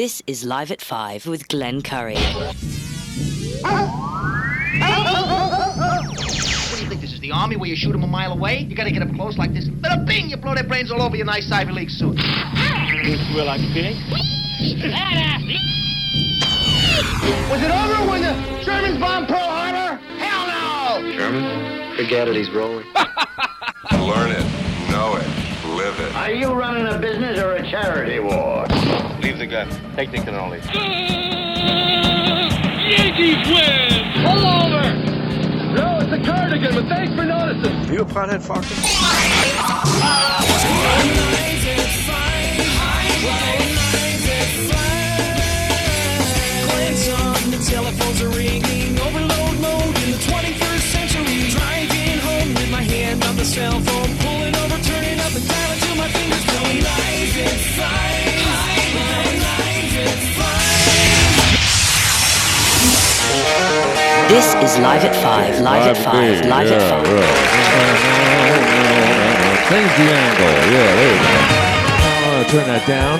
This is Live at 5 with Glenn Curry. What do you think this is the army where you shoot them a mile away? You gotta get up close like this. But bing, you blow their brains all over your nice Ivy League suit. Well, like Phoenix? Was it over when the Germans bombed Pearl Harbor? Hell no! German? Forget it, he's rolling. Learn it, know it, live it. Are you running a business or a charity war? Leave the gun. Take the cannoli. Yankees win! Pull over! No, it's the cardigan, but thanks for noticing. Are you a pothead, Focker? Telephones are ringing, overload mode in the 21st century. Driving home with my hand on the cell phone, live at five. Live at five. This is Live at 5, Live at 5, Live at 5. Change the angle. Yeah, there you go. Uh, turn that down.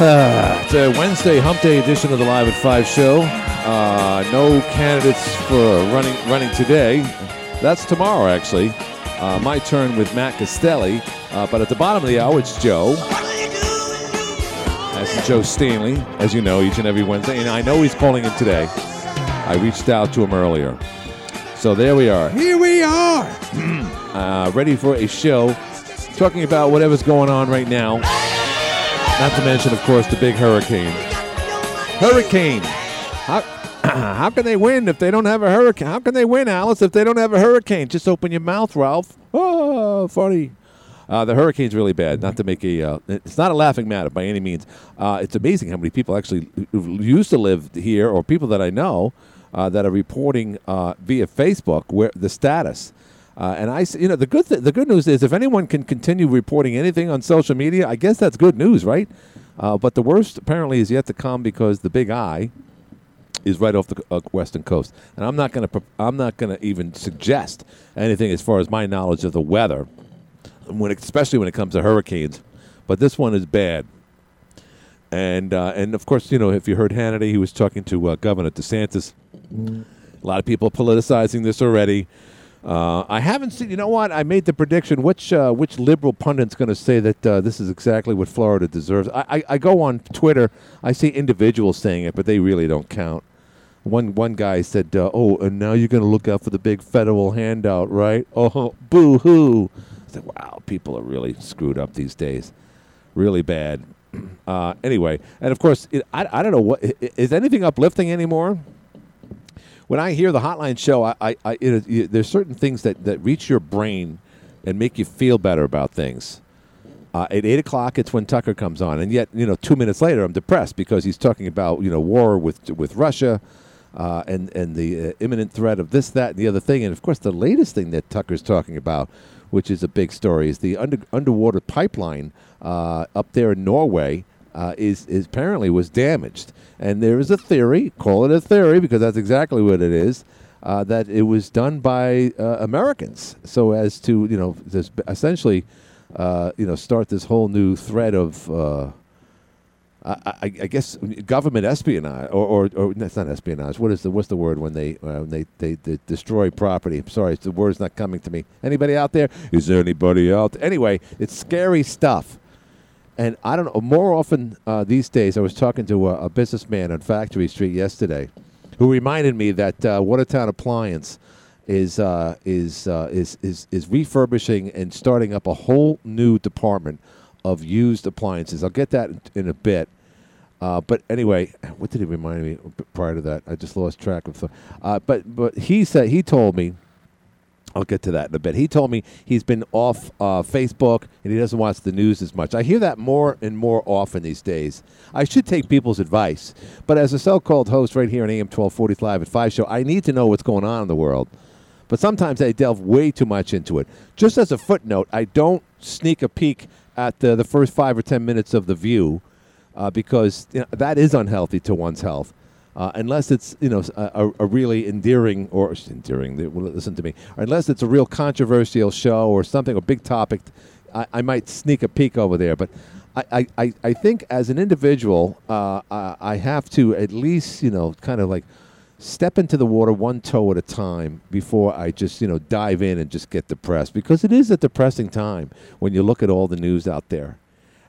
Uh, it's a Wednesday hump day edition of the Live at 5 show. Uh, no candidates for running running today. That's tomorrow, actually. Uh, my turn with Matt Castelli. Uh, but at the bottom of the hour, it's Joe. That's Joe Stanley, as you know, each and every Wednesday. And I know he's calling in today. I reached out to him earlier. So there we are. Here we are. uh, ready for a show talking about whatever's going on right now. Not to mention, of course, the big hurricane. Hurricane. How, how can they win if they don't have a hurricane? How can they win, Alice, if they don't have a hurricane? Just open your mouth, Ralph. Oh, funny. Uh, the hurricane's really bad. Not to make a, uh, it's not a laughing matter by any means. Uh, it's amazing how many people actually used to live here, or people that I know, uh, that are reporting uh, via Facebook where the status. Uh, and I, you know, the good th- the good news is if anyone can continue reporting anything on social media, I guess that's good news, right? But the worst apparently is yet to come because the Big I is right off the uh, western coast, and I'm not going to I'm not to even suggest anything as far as my knowledge of the weather, when especially when it comes to hurricanes. But this one is bad. And uh, and of course, you know, if you heard Hannity, he was talking to uh, Governor DeSantis. A lot of people politicizing this already. Uh, I haven't seen. You know what? I made the prediction. Which uh, which liberal pundit's going to say that uh, this is exactly what Florida deserves? I, I, I go on Twitter. I see individuals saying it, but they really don't count. One one guy said, uh, "Oh, and now you're going to look out for the big federal handout, right? Oh, boo hoo!" I said, "Wow, people are really screwed up these days, really bad." Uh, anyway, and of course, it, I I don't know what is anything uplifting anymore when I hear the hotline show, I, I, I it, it, there's certain things that, that reach your brain and make you feel better about things. Uh, at eight o'clock, it's when Tucker comes on, and yet you know, two minutes later, I'm depressed because he's talking about you know war with with Russia, uh, and and the uh, imminent threat of this, that, and the other thing, and of course, the latest thing that Tucker's talking about, which is a big story, is the under, underwater pipeline uh, up there in Norway uh, is, is apparently was damaged, and there is a theory. Call it a theory because that's exactly what it is. Uh, that it was done by uh, Americans, so as to you know, this essentially, you know, start this whole new thread of. I, I, guess government espionage, or, or, or that's not espionage. What is the what's the word when they uh, when they, they, they destroy property? I'm sorry, the word's not coming to me. Anybody out there? Is there anybody out? Anyway, it's scary stuff. And I don't know. More often uh, these days, I was talking to a, a businessman on Factory Street yesterday, who reminded me that uh, Watertown Appliance is uh, is, uh, is is is refurbishing and starting up a whole new department of used appliances. I'll get that in, a bit. Uh, but anyway, what did he remind me prior to that? I just lost track of. Uh, but but he said he told me I'll get to that in a bit. He told me he's been off uh, Facebook and he doesn't watch the news as much. I hear that more and more often these days. I should take people's advice, but as a so-called host right here on AM 1245 at 5 show, I need to know what's going on in the world. But sometimes I delve way too much into it. Just as a footnote, I don't sneak a peek at the, the first five or ten minutes of The View uh, because you know, that is unhealthy to one's health. Uh, unless it's you know a, a- really endearing or endearing, listen to me. Unless it's a real controversial show or something, a big topic, I, I might sneak a peek over there. But I, I, I, think as an individual, uh, I have to at least, you know, kind of like step into the water one toe at a time before I just, you know, dive in and just get depressed because it is a depressing time when you look at all the news out there.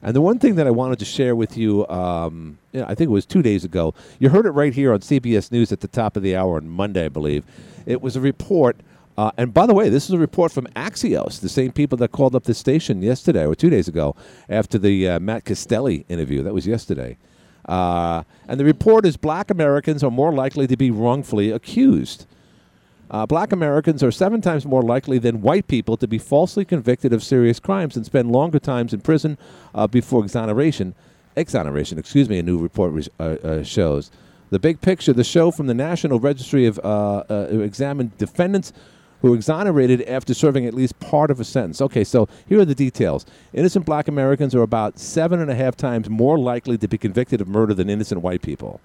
And the one thing that I wanted to share with you, um, you know, I think it was two days ago, you heard it right here on CBS News at the top of the hour on Monday, I believe. It was a report. Uh, and by the way, this is a report from Axios, the same people that called up the station yesterday or two days ago after the uh, Matt Castelli interview. That was yesterday. Uh, and the report is black Americans are more likely to be wrongfully accused. Uh, black Americans are seven times more likely than white people to be falsely convicted of serious crimes and spend longer times in prison uh, before exoneration. Exoneration, excuse me, a new report re- uh, uh, shows. The big picture, the show from the National Registry of uh, examined defendants who were exonerated after serving at least part of a sentence. Okay, so here are the details. Innocent black Americans are about seven and a half times more likely to be convicted of murder than innocent white people,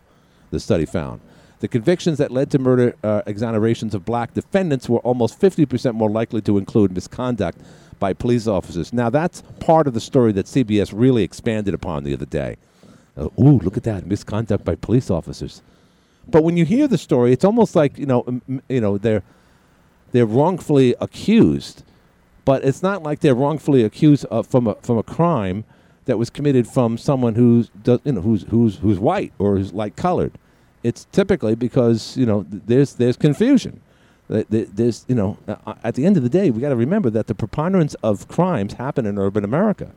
the study found. The convictions that led to murder uh, exonerations of black defendants were almost 50% more likely to include misconduct by police officers. Now, that's part of the story that CBS really expanded upon the other day. Uh, ooh, look at that misconduct by police officers. But when you hear the story, it's almost like you know, m- you know, they're they're wrongfully accused, but it's not like they're wrongfully accused of, from a from a crime that was committed from someone who's you know who's who's who's white or who's light colored. It's typically because you know there's there's confusion. Th- th- There's you know uh, at the end of the day we got to remember that the preponderance of crimes happen in urban America,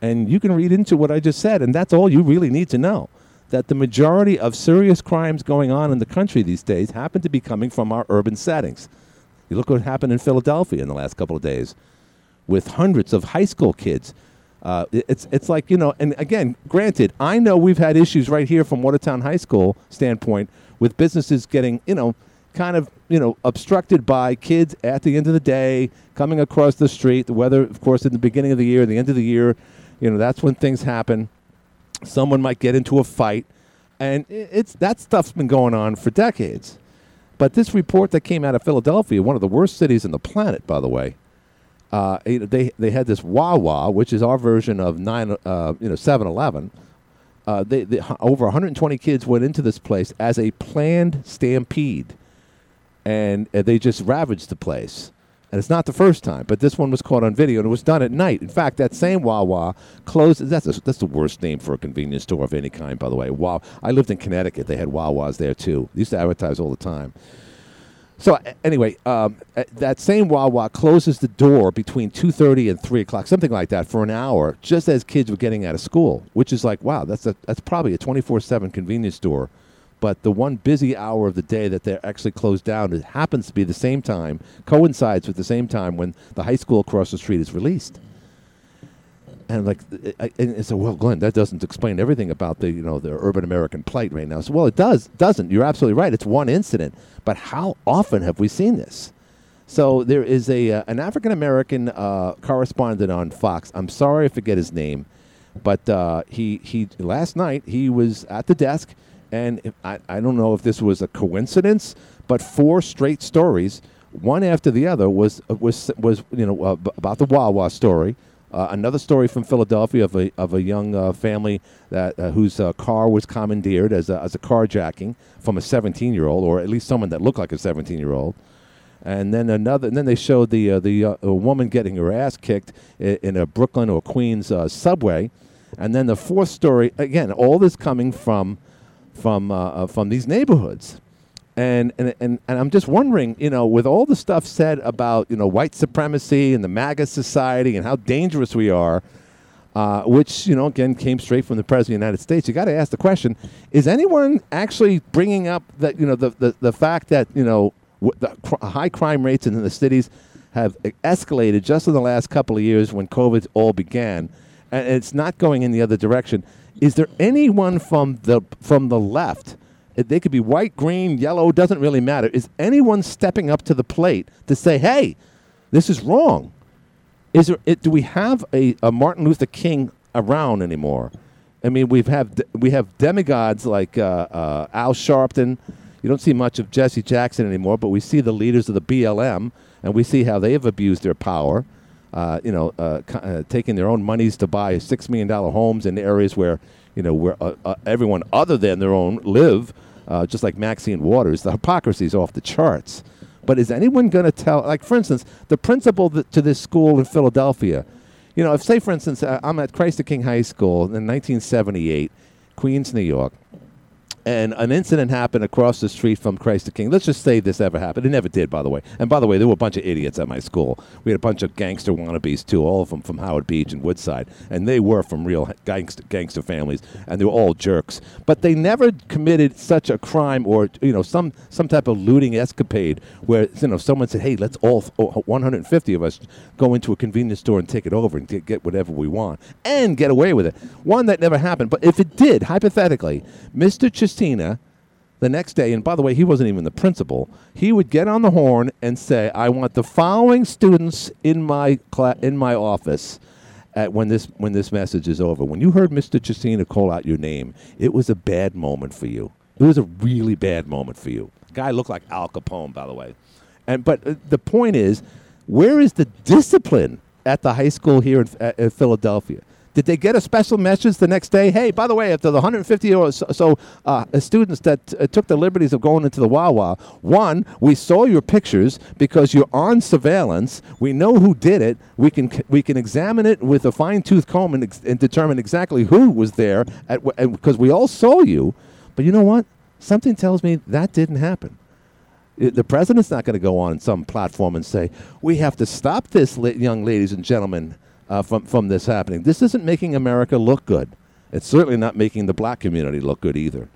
and you can read into what I just said, and that's all you really need to know. That the majority of serious crimes going on in the country these days happen to be coming from our urban settings. You look what happened in Philadelphia in the last couple of days with hundreds of high school kids. Uh, it's it's like you know, and again, granted, I know we've had issues right here from Watertown High School standpoint with businesses getting you know, kind of you know obstructed by kids at the end of the day coming across the street. The weather, of course, in the beginning of the year, the end of the year, you know, that's when things happen. Someone might get into a fight, and it's that stuff's been going on for decades. But this report that came out of Philadelphia, one of the worst cities in the planet, by the way, uh, they they had this Wawa, which is our version of nine, uh, you know, Seven Eleven. Uh, over 120 kids went into this place as a planned stampede, and uh, they just ravaged the place. And it's not the first time, but this one was caught on video, and it was done at night. In fact, that same Wawa closed. That's a, that's the worst name for a convenience store of any kind, by the way. Wow. I lived in Connecticut; they had Wawas there too. They used to advertise all the time. So anyway, um, that same Wawa closes the door between two thirty and three o'clock, something like that, for an hour, just as kids were getting out of school. Which is like, wow, that's a that's probably a twenty four seven convenience store. But the one busy hour of the day that they're actually closed down, it happens to be the same time, coincides with the same time when the high school across the street is released. And like, I- and so well, Glenn, that doesn't explain everything about the you know the urban American plight right now. So well, it does, doesn't. You're absolutely right. It's one incident, but how often have we seen this? So there is a uh, an African American uh, correspondent on Fox. I'm sorry I forget his name, but uh, he he last night he was at the desk, and I I don't know if this was a coincidence, but four straight stories, one after the other, was was was you know uh, b- about the Wawa story. Uh, another story from Philadelphia of a of a young uh, family that uh, whose uh, car was commandeered as a, as a carjacking from a 17 year old, or at least someone that looked like a 17 year old. And then another, and then they showed the uh, the uh, a woman getting her ass kicked in, in a Brooklyn or Queens uh, subway, and then the fourth story again. All this coming from from uh, uh, from these neighborhoods, and, and and and I'm just wondering, you know, with all the stuff said about you know white supremacy and the MAGA society and how dangerous we are, uh, which you know again came straight from the president of the United States. You got to ask the question: Is anyone actually bringing up that you know the the, the fact that you know w- the cr- high crime rates in the cities have escalated just in the last couple of years when COVID all began, and it's not going in the other direction. Is there anyone from the from the left? They could be white, green, yellow, doesn't really matter. Is anyone stepping up to the plate to say, "Hey, this is wrong"? is there it, do we have a, a Martin Luther King around anymore? I mean, we've have de- we have demigods like uh, uh, Al Sharpton. You don't see much of Jesse Jackson anymore, but we see the leaders of the BLM, and we see how they have abused their power. Uh, you know, uh, uh, taking their own monies to buy six million dollar homes in areas where you know where uh, uh, everyone other than their own live, uh, just like Maxine Waters. The hypocrisy is off the charts. But is anyone going to tell? Like, for instance, the principal th- to this school in Philadelphia. You know, if say for instance, I'm at Christ the King High School in 1978, Queens, New York and an incident happened across the street from Christ the King. Let's just say this ever happened. It never did, by the way. And by the way, there were a bunch of idiots at my school. We had a bunch of gangster wannabes too, all of them from Howard Beach and Woodside, and they were from real gangster gangster families, and they were all jerks. But they never committed such a crime or you know some some type of looting escapade where you know someone said, "Hey, let's all oh, 150 of us go into a convenience store and take it over and get, get whatever we want and get away with it." One that never happened. But if it did, hypothetically, Mr. Chistina the next day, and by the way, he wasn't even the principal. He would get on the horn and say, "I want the following students in my cla- in my office." At when this when this message is over, when you heard Mr. Chistina call out your name, it was a bad moment for you. It was a really bad moment for you. Guy looked like Al Capone, by the way. And but uh, the point is, where is the discipline at the high school here in, uh, in Philadelphia? Did they get a special message the next day? Hey, by the way, after the 150 or so, so uh, students that uh, took the liberties of going into the Wawa, one, we saw your pictures because you're on surveillance. We know who did it. We can we can examine it with a fine tooth comb and, ex- and determine exactly who was there at because we all saw you. But you know what? Something tells me that didn't happen. The president's not going to go on some platform and say, "We have to stop this, young ladies and gentlemen, uh, from from this happening." This isn't making America look good. It's certainly not making the black community look good either.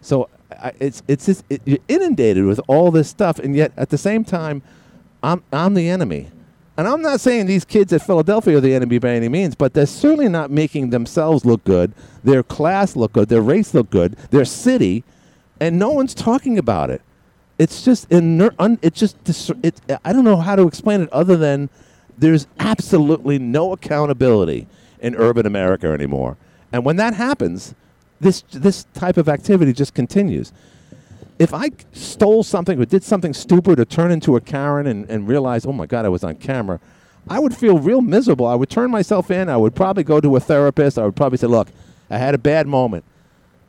So I, it's it's just it, you're inundated with all this stuff, and yet at the same time, I'm I'm the enemy. And I'm not saying these kids at Philadelphia are the enemy by any means, but they're certainly not making themselves look good, their class look good, their race look good, their city, and no one's talking about it. It's just iner- un- it's just dis- it, I don't know how to explain it other than there's absolutely no accountability in urban America anymore. And when that happens, this this type of activity just continues. If I stole something or did something stupid or turned into a Karen and, and realized, oh my God, I was on camera, I would feel real miserable. I would turn myself in. I would probably go to a therapist. I would probably say, look, I had a bad moment.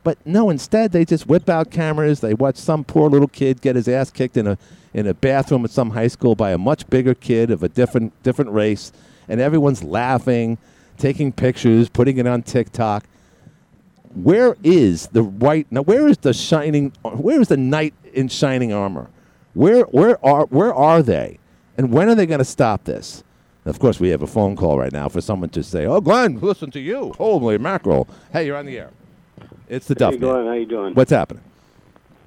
But no, instead they just whip out cameras. They watch some poor little kid get his ass kicked in a in a bathroom at some high school by a much bigger kid of a different different race, and everyone's laughing, taking pictures, putting it on TikTok. Where is the right now? Where is the shining? Where is the knight in shining armor? Where where are where are they? And when are they going to stop this? Of course, we have a phone call right now for someone to say, "Oh, Glenn, listen to you. Holy mackerel! Hey, you're on the air." It's the Hey, Duff. Glenn, how you doing? What's happening?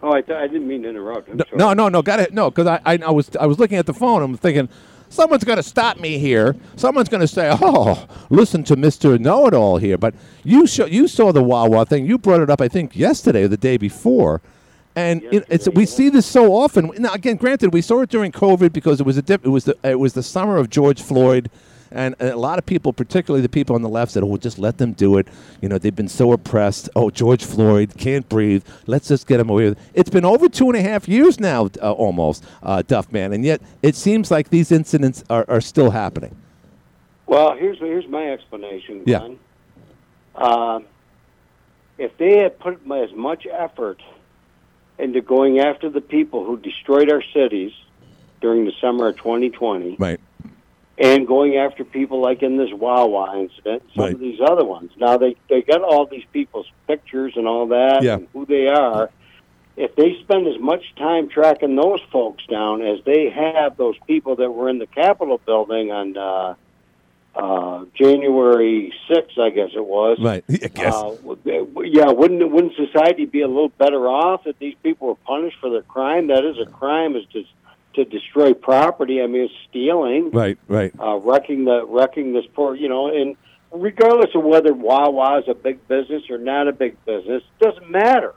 Oh, I, th- I didn't mean to interrupt. I'm No, sorry. no, no, no. Got it. No, because I, I, I was, I was looking at the phone. I'm thinking, someone's going to stop me here. Someone's going to say, "Oh, listen to Mister Know It All here." But you, show, you saw the Wawa thing. You brought it up, I think, yesterday or the day before. And it, it's we see this so often. Now, again, granted, we saw it during COVID because it was a dip, it was the it was the summer of George Floyd, and a lot of people, particularly the people on the left, said, "Oh, just let them do it." You know, they've been so oppressed. Oh, George Floyd can't breathe. Let's just get him away with it. It's been over two and a half years now, uh, almost, uh, Duff Man, and yet it seems like these incidents are, are still happening. Well, here's here's my explanation, Yeah. Glenn. Um, if they had put as much effort into going after the people who destroyed our cities during the summer of 2020, Right. And going after people like in this Wawa incident, some Right. of these other ones. Now they they got all these people's pictures and all that, Yeah. and who they are. If they spend as much time tracking those folks down as they have those people that were in the Capitol building on uh, uh, January sixth, I guess it was. Right. I guess. Uh, yeah, wouldn't wouldn't society be a little better off if these people were punished for their crime? That is a crime, is to to destroy property. I mean, it's stealing Right. Right. uh, wrecking the wrecking this poor, you know, and regardless of whether Wawa is a big business or not a big business, doesn't matter.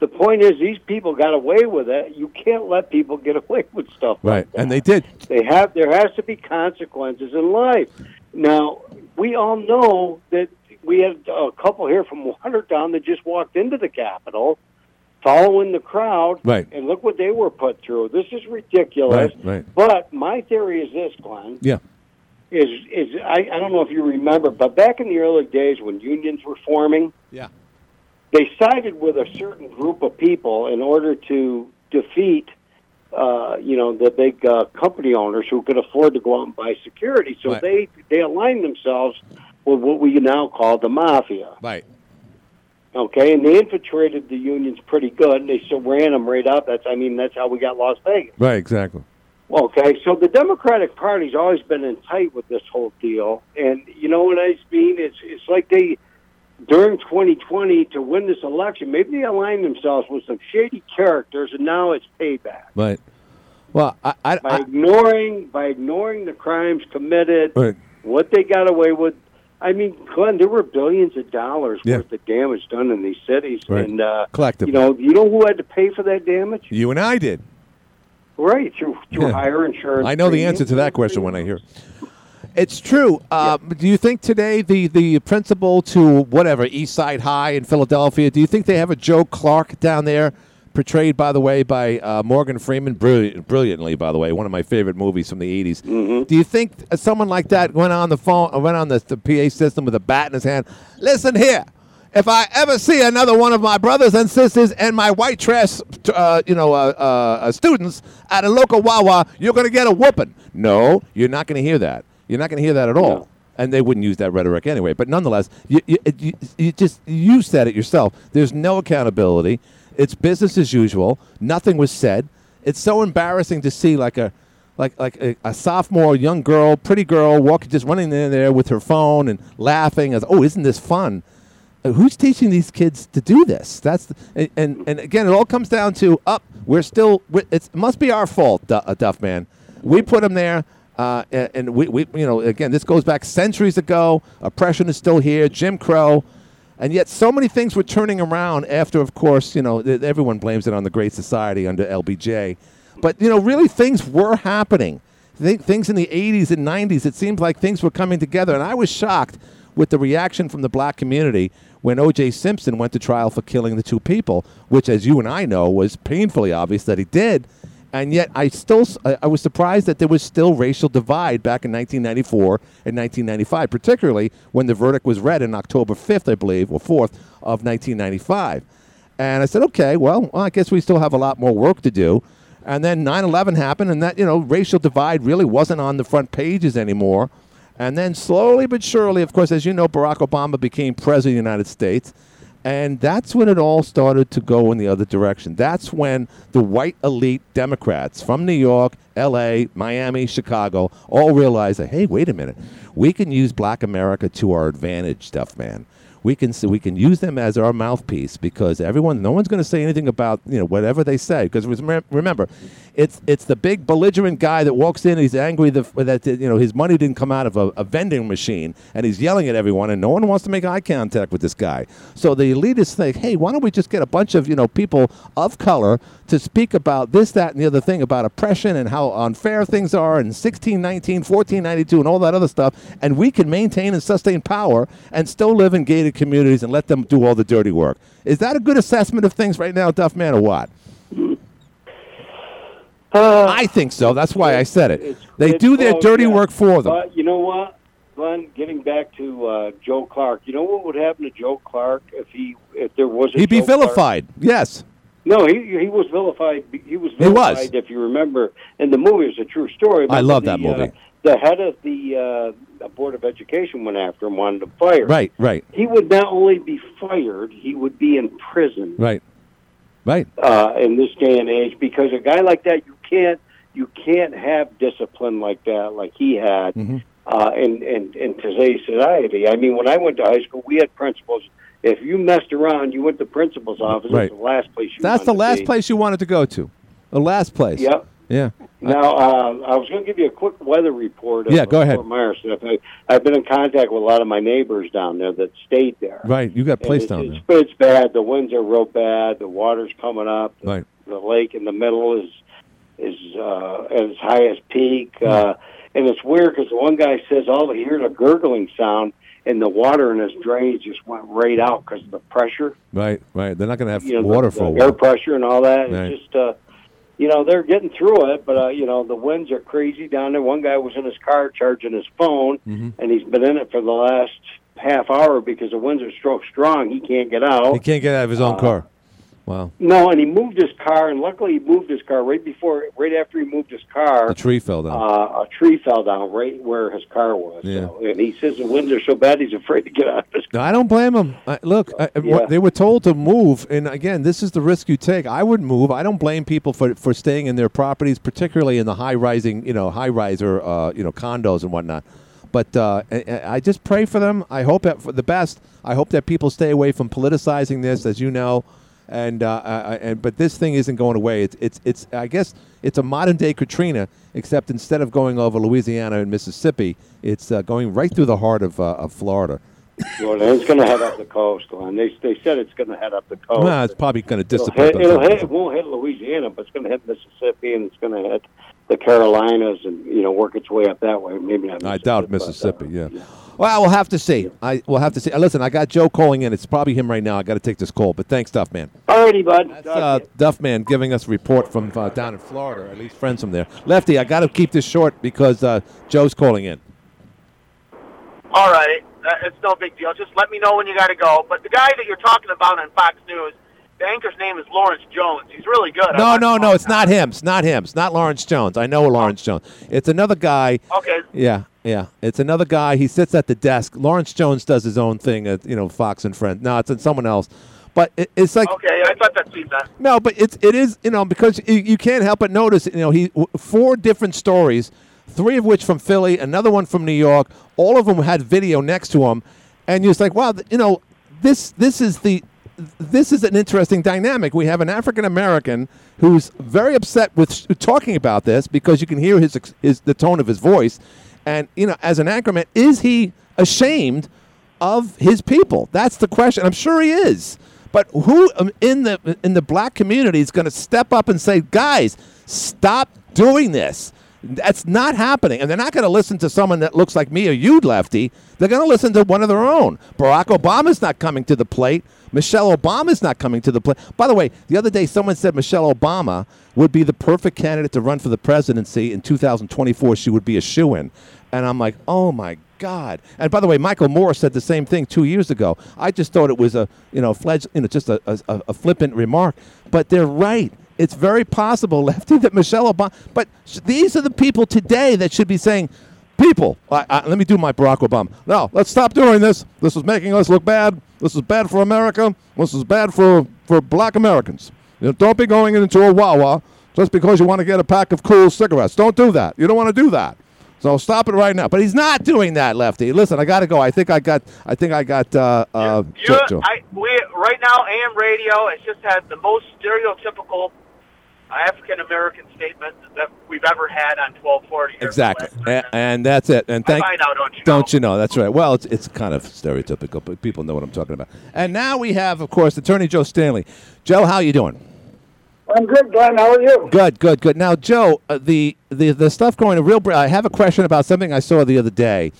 The point is, these people got away with it. You can't let people get away with stuff. Right. And they did. They have. There has to be consequences in life. Now, we all know that we had a couple here from Watertown that just walked into the Capitol, following the crowd, Right. and look what they were put through. This is ridiculous. Right. Right. But my theory is this, Glenn. Yeah. is is I, I don't know if you remember, but back in the early days when unions were forming, Yeah. they sided with a certain group of people in order to defeat, uh, you know, the big uh, company owners who could afford to go out and buy security. So Right. they they aligned themselves with what we now call the mafia. Right. Okay, and they infiltrated the unions pretty good. They still ran them right up. That's I mean that's how we got Las Vegas. Right. Exactly. Okay, so the Democratic Party's always been in tight with this whole deal, and you know what I mean? It's it's like they during 2020 to win this election, maybe they aligned themselves with some shady characters, and now it's payback Right. Well, I, I, by I ignoring by ignoring the crimes committed, right. what they got away with. I mean, Glenn, there were billions of dollars Yeah. worth of damage done in these cities, Right. and uh, Collectively. you know, you know who had to pay for that damage? You and I did. Right, through through Yeah. higher insurance. I know the answer to that question when I hear. It's true. Uh, Do you think today the the principal to whatever East Side High in Philadelphia? Do you think they have a Joe Clark down there, portrayed by the way by uh, Morgan Freeman, brilliant, brilliantly by the way, one of my favorite movies from the 80s Mm-hmm. Do you think someone like that went on the phone, uh, went on the, the PA system with a bat in his hand? Listen here. If I ever see another one of my brothers and sisters and my white trash, uh, you know, uh, uh, uh, students at a local Wawa, you're going to get a whooping. No, you're not going to hear that. You're not going to hear that at all. No. And they wouldn't use that rhetoric anyway. But nonetheless, you, you, you, you just you said it yourself. There's no accountability. It's business as usual. Nothing was said. It's so embarrassing to see like a like like a, a sophomore young girl, pretty girl, walking just running in there with her phone and laughing as, "Oh, isn't this fun?" Uh, who's teaching these kids to do this? That's the, and, and and again, it all comes down to up. we're still. we it's, it must be our fault, Du- uh, Duff man. We put them there, uh, and, and we, we you know again this goes back centuries ago. Oppression is still here. Jim Crow. And yet, so many things were turning around after, of course, you know, everyone blames it on the Great Society under LBJ. But, you know, really things were happening. Th- things in the 80s and 90s, it seemed like things were coming together. And I was shocked with the reaction from the black community when O.J. Simpson went to trial for killing the two people, which, as you and I know, was painfully obvious that he did. And yet, I still I was surprised that there was still racial divide back in 1994 and 1995, particularly when the verdict was read on October 5th, I believe, or 4th of 1995. And I said, okay, well, well, I guess we still have a lot more work to do. And then 9/11 happened, and that you know, racial divide really wasn't on the front pages anymore. And then slowly but surely, of course, as you know, Barack Obama became president of the United States. And that's when it all started to go in the other direction. That's when the white elite Democrats from New York, LA, Miami, Chicago all realized that, hey, wait a minute, we can use black America to our advantage, stuff, man. We can we can use them as our mouthpiece because everyone, no one's going to say anything about you know whatever they say because remember, it's it's the big belligerent guy that walks in. He's angry that, you know his money didn't come out of a, a vending machine and he's yelling at everyone and no one wants to make eye contact with this guy. So the elitists think, hey, why don't we just get a bunch of you know people of color to speak about this, that, and the other thing about oppression and how unfair things are and 1619, 1492, and all that other stuff, and we can maintain and sustain power and still live in gated communities and let them do all the dirty work. Is that a good assessment of things right now, Duff Man, or what? I think so. That's why I said it. It's- They it's do their close, dirty yeah. work for them. But you know what, Glenn? Getting back to uh, Joe Clark, you know what would happen to Joe Clark if he if there was a He'd be Joe Clark? vilified. Yes. No, he he was vilified. He was He was. If you remember, in the movie, it's a true story. I love the, that movie. Uh, the head of the uh, board of education went after him, wanted to fire. Right, right, He would not only be fired, he would be in prison. right, right. uh, in this day and age because a guy like that you can't you can't have discipline like that like he had Mm-hmm. uh, in, in in today's society. I mean, when I went to high school, we had principals. If you messed around, you went to principal's office. Right. It's the last place you. That's the last place you wanted to go to. The last place. Yep. Yeah. Now, uh, I was going to give you a quick weather report. Of Yeah, go ahead. Fort Myers. I've been in contact with a lot of my neighbors down there that stayed there. Right. You got placed it's, down it's, there. It's bad. The winds are real bad. The water's coming up. Right. The lake in the middle is is uh, at its highest peak, Hmm. uh, and it's weird because one guy says all he hears a gurgling sound, and the water in his drains just went right out because of the pressure, Right, right. They're not going to have you know, water the, for a the air pressure and all that. Right. It's just uh, you know they're getting through it, but uh, you know the winds are crazy down there. One guy was in his car charging his phone, Mm-hmm. and he's been in it for the last half hour because the winds are so strong he can't get out. He can't get out of his own Uh, car. Wow. No, and he moved his car, and luckily he moved his car right before, right after he moved his car. A tree fell down. Uh, a tree fell down right where his car was. Yeah. So, and he says the winds are so bad he's afraid to get out of his car. No, I don't blame him. I, look, I, Yeah. they were told to move, and again, this is the risk you take. I would move. I don't blame people for, for staying in their properties, particularly in the high rising, you know, high riser, uh, you know, condos and whatnot. But uh, I just pray for them. I hope that for the best. I hope that people stay away from politicizing this, as you know. And uh, I, I- and but this thing isn't going away. It's it's it's. I guess it's a modern day Katrina, except instead of going over Louisiana and Mississippi, it's uh, going right through the heart of uh, of Florida. Well, it's going to head up the coast, Glenn. They they said it's going to head up the coast. Well, it's probably going to It'll dissipate. hit, it'll hit, it won't hit Louisiana, but it's going to hit Mississippi and it's going to hit the Carolinas and you know work its way up that way. Maybe not. I doubt Mississippi. Yeah. Well, we'll have to see. I we'll have to see. Listen, I got Joe calling in. It's probably him right now. I got to take this call. But thanks, Duff Man. Alrighty, bud. That's uh, Duff Man giving us a report from uh, down in Florida, or at least friends from there. Lefty, I got to keep this short because uh, Joe's calling in. All right, uh, it's no big deal. Just let me know when you got to go. But the guy that you're talking about on Fox News, the anchor's name is Lawrence Jones. He's really good. No, no, no. It's not him. It's not him. It's not Lawrence Jones. I know Lawrence Jones. It's another guy. Okay. Yeah, yeah. It's another guy. He sits at the desk. Lawrence Jones does his own thing at you know Fox and Friends. No, it's someone else. But it, it's like Okay, I thought that's that. No, but it's it is you know because you, you can't help but notice you know he four different stories, three of which from Philly, another one from New York. All of them had video next to them, and you're just like, wow, you know, this this is the this is an interesting dynamic. We have an African American who's very upset with talking about this because you can hear his his the tone of his voice, and you know, as an anchorman, is he ashamed of his people? That's the question. I'm sure he is. But who um, in the in the black community is going to step up and say, "Guys, stop doing this"? That's not happening, and they're not going to listen to someone that looks like me or you, Lefty. They're going to listen to one of their own. Barack Obama's not coming to the plate. Michelle Obama's not coming to the plate. By the way, the other day someone said Michelle Obama would be the perfect candidate to run for the presidency in 2024. She would be a shoe in, and I'm like, oh my God! And by the way, Michael Moore said the same thing two years ago. I just thought it was a you know fledged you know just a, a, a flippant remark, but they're right. It's very possible, Lefty, that Michelle Obama. But sh- these are the people today that should be saying, people. I, I, let me do my Barack Obama. No, let's stop doing this. This is making us look bad. This is bad for America. This is bad for for Black Americans. You know, don't be going into a Wawa just because you want to get a pack of cool cigarettes. Don't do that. You don't want to do that. So stop it right now. But he's not doing that, Lefty. Listen, I got to go. I think I got. I think I got. Uh, uh, Jo- Joe. I, we right now AM radio has just had the most stereotypical African American statement that we've ever had on 1240. Exactly, and, and that's it. And I thank find out, don't you don't you know? That's right. Well, it's it's kind of stereotypical, but people know what I'm talking about. And now we have, of course, Attorney Joe Stanley. Joe, how are you doing? I'm good, Glenn. How are you? Good, good, good. Now, Joe, uh, the the the stuff going to real. br- I have a question about something I saw the other day.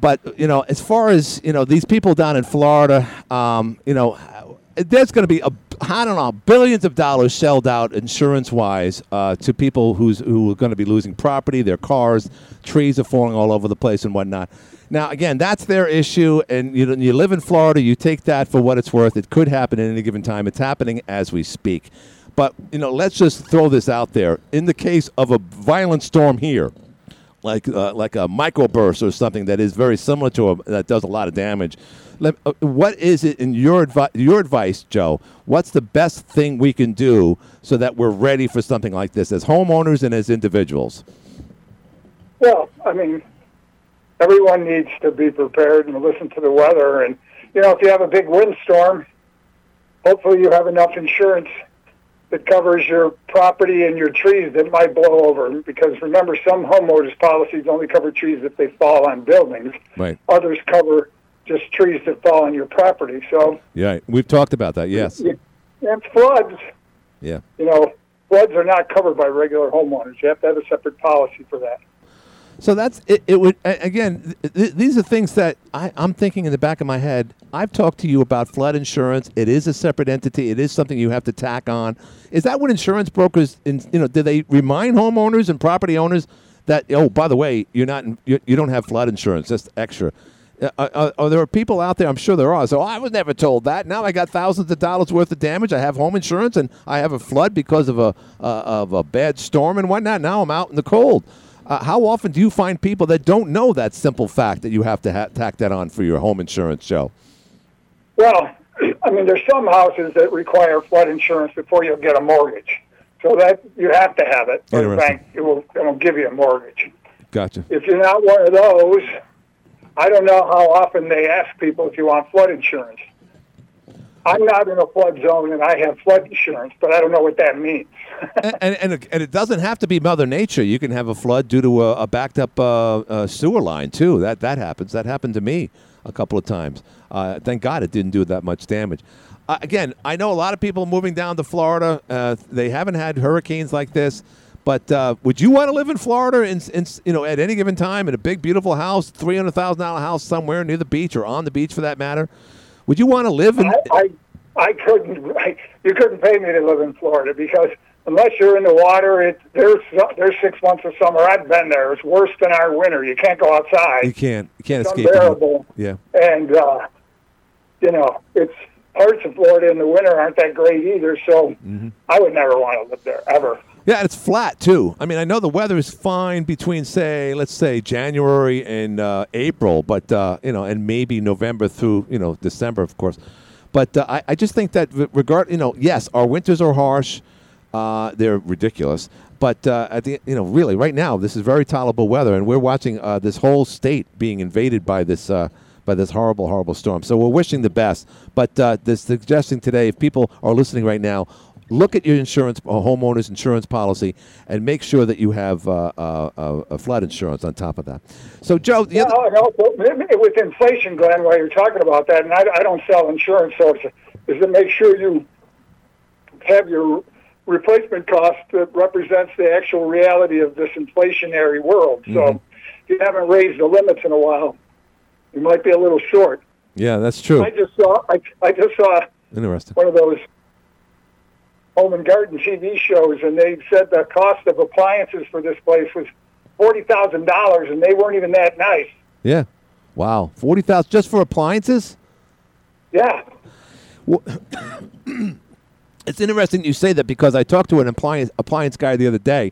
But you know, as far as you know, these people down in Florida, um, you know, there's going to be a I don't know billions of dollars shelled out insurance wise uh, to people who's who are going to be losing property, their cars, trees are falling all over the place and whatnot. Now, again, that's their issue, and you you live in Florida. You take that for what it's worth. It could happen at any given time. It's happening as we speak. But you know, let's just throw this out there. In the case of a violent storm here, like uh, like a microburst or something that is very similar to a that does a lot of damage. Let, uh, what is it in your your advice, Joe? What's the best thing we can do so that we're ready for something like this as homeowners and as individuals? Well, I mean, everyone needs to be prepared and listen to the weather. And, you know, if you have a big windstorm, hopefully you have enough insurance that covers your property and your trees that might blow over. Because remember, some homeowners' policies only cover trees if they fall on buildings. Right. Others cover just trees that fall on your property. So, Yeah, we've talked about that. Yes. and floods, Yeah. you know, floods are not covered by regular homeowners. You have to have a separate policy for that. So that's it. It would again. Th- th- these are things that I, I'm thinking in the back of my head. I've talked to you about flood insurance. It is a separate entity. It is something you have to tack on. Is that what insurance brokers? In, you know, do they remind homeowners and property owners that oh, by the way, you're not you, you don't have flood insurance. That's extra. Uh, uh, uh, there are people out there. I'm sure there are. So I was never told that. Now I got thousands of dollars worth of damage. I have home insurance, and I have a flood because of a of a bad storm and whatnot. Now I'm out in the cold. Uh, how often do you find people that don't know that simple fact that you have to ha- tack that on for your home insurance, Joe? Well, I mean, there's some houses that require flood insurance before you'll get a mortgage. So that you have to have it. Or the bank it will, it will give you a mortgage. Gotcha. If you're not one of those, I don't know how often they ask people if you want flood insurance. I'm not in a flood zone and I have flood insurance, but I don't know what that means. and, and, and, it, doesn't have to be Mother Nature. You can have a flood due to a, a backed up uh, uh, sewer line too. That that happens. That happened to me a couple of times. Uh, thank God it didn't do that much damage. Uh, again, I know a lot of people moving down to Florida. Uh, they haven't had hurricanes like this. But uh, would you want to live in Florida, in, in, you know, at any given time, in a big, beautiful house, three hundred thousand dollar house somewhere near the beach or on the beach for that matter? Would you want to live in? I, I, I couldn't. I, you couldn't pay me to live in Florida because unless you're in the water, it there's there's six months of summer. I've been there. It's worse than our winter. You can't go outside. You can't. You can't It's escape. it. unbearable. Yeah. and uh, you know it's parts of Florida in the winter aren't that great either. So Mm-hmm. I would never want to live there ever. Yeah, it's flat too. I mean, I know the weather is fine between, say, let's say January and uh, April, but uh, you know, and maybe November through you know December, of course. But uh, I, I just think that regard, you know, yes, our winters are harsh. Uh, they're ridiculous. But uh, at the you know, really, right now, this is very tolerable weather, and we're watching uh, this whole state being invaded by this by this horrible, horrible storm. So we're wishing the best. But the suggesting today, if people are listening right now, look at your insurance, uh, homeowners insurance policy, and make sure that you have uh, uh, uh, a flood insurance on top of that. So, Joe, the Yeah, other, and also with inflation, Glenn, while you're talking about that, and I, I don't sell insurance, so it's, is to make sure you have your replacement cost that represents the actual reality of this inflationary world. So Mhm. if you haven't raised the limits in a while, you might be a little short. yeah, that's true. I just saw I, I just saw Interesting. one of those home and garden TV shows, and they said the cost of appliances for this place was forty thousand dollars, and they weren't even that nice. Yeah. Wow. Forty thousand just for appliances. Yeah, Well, it's interesting you say that because I talked to an appliance appliance guy the other day,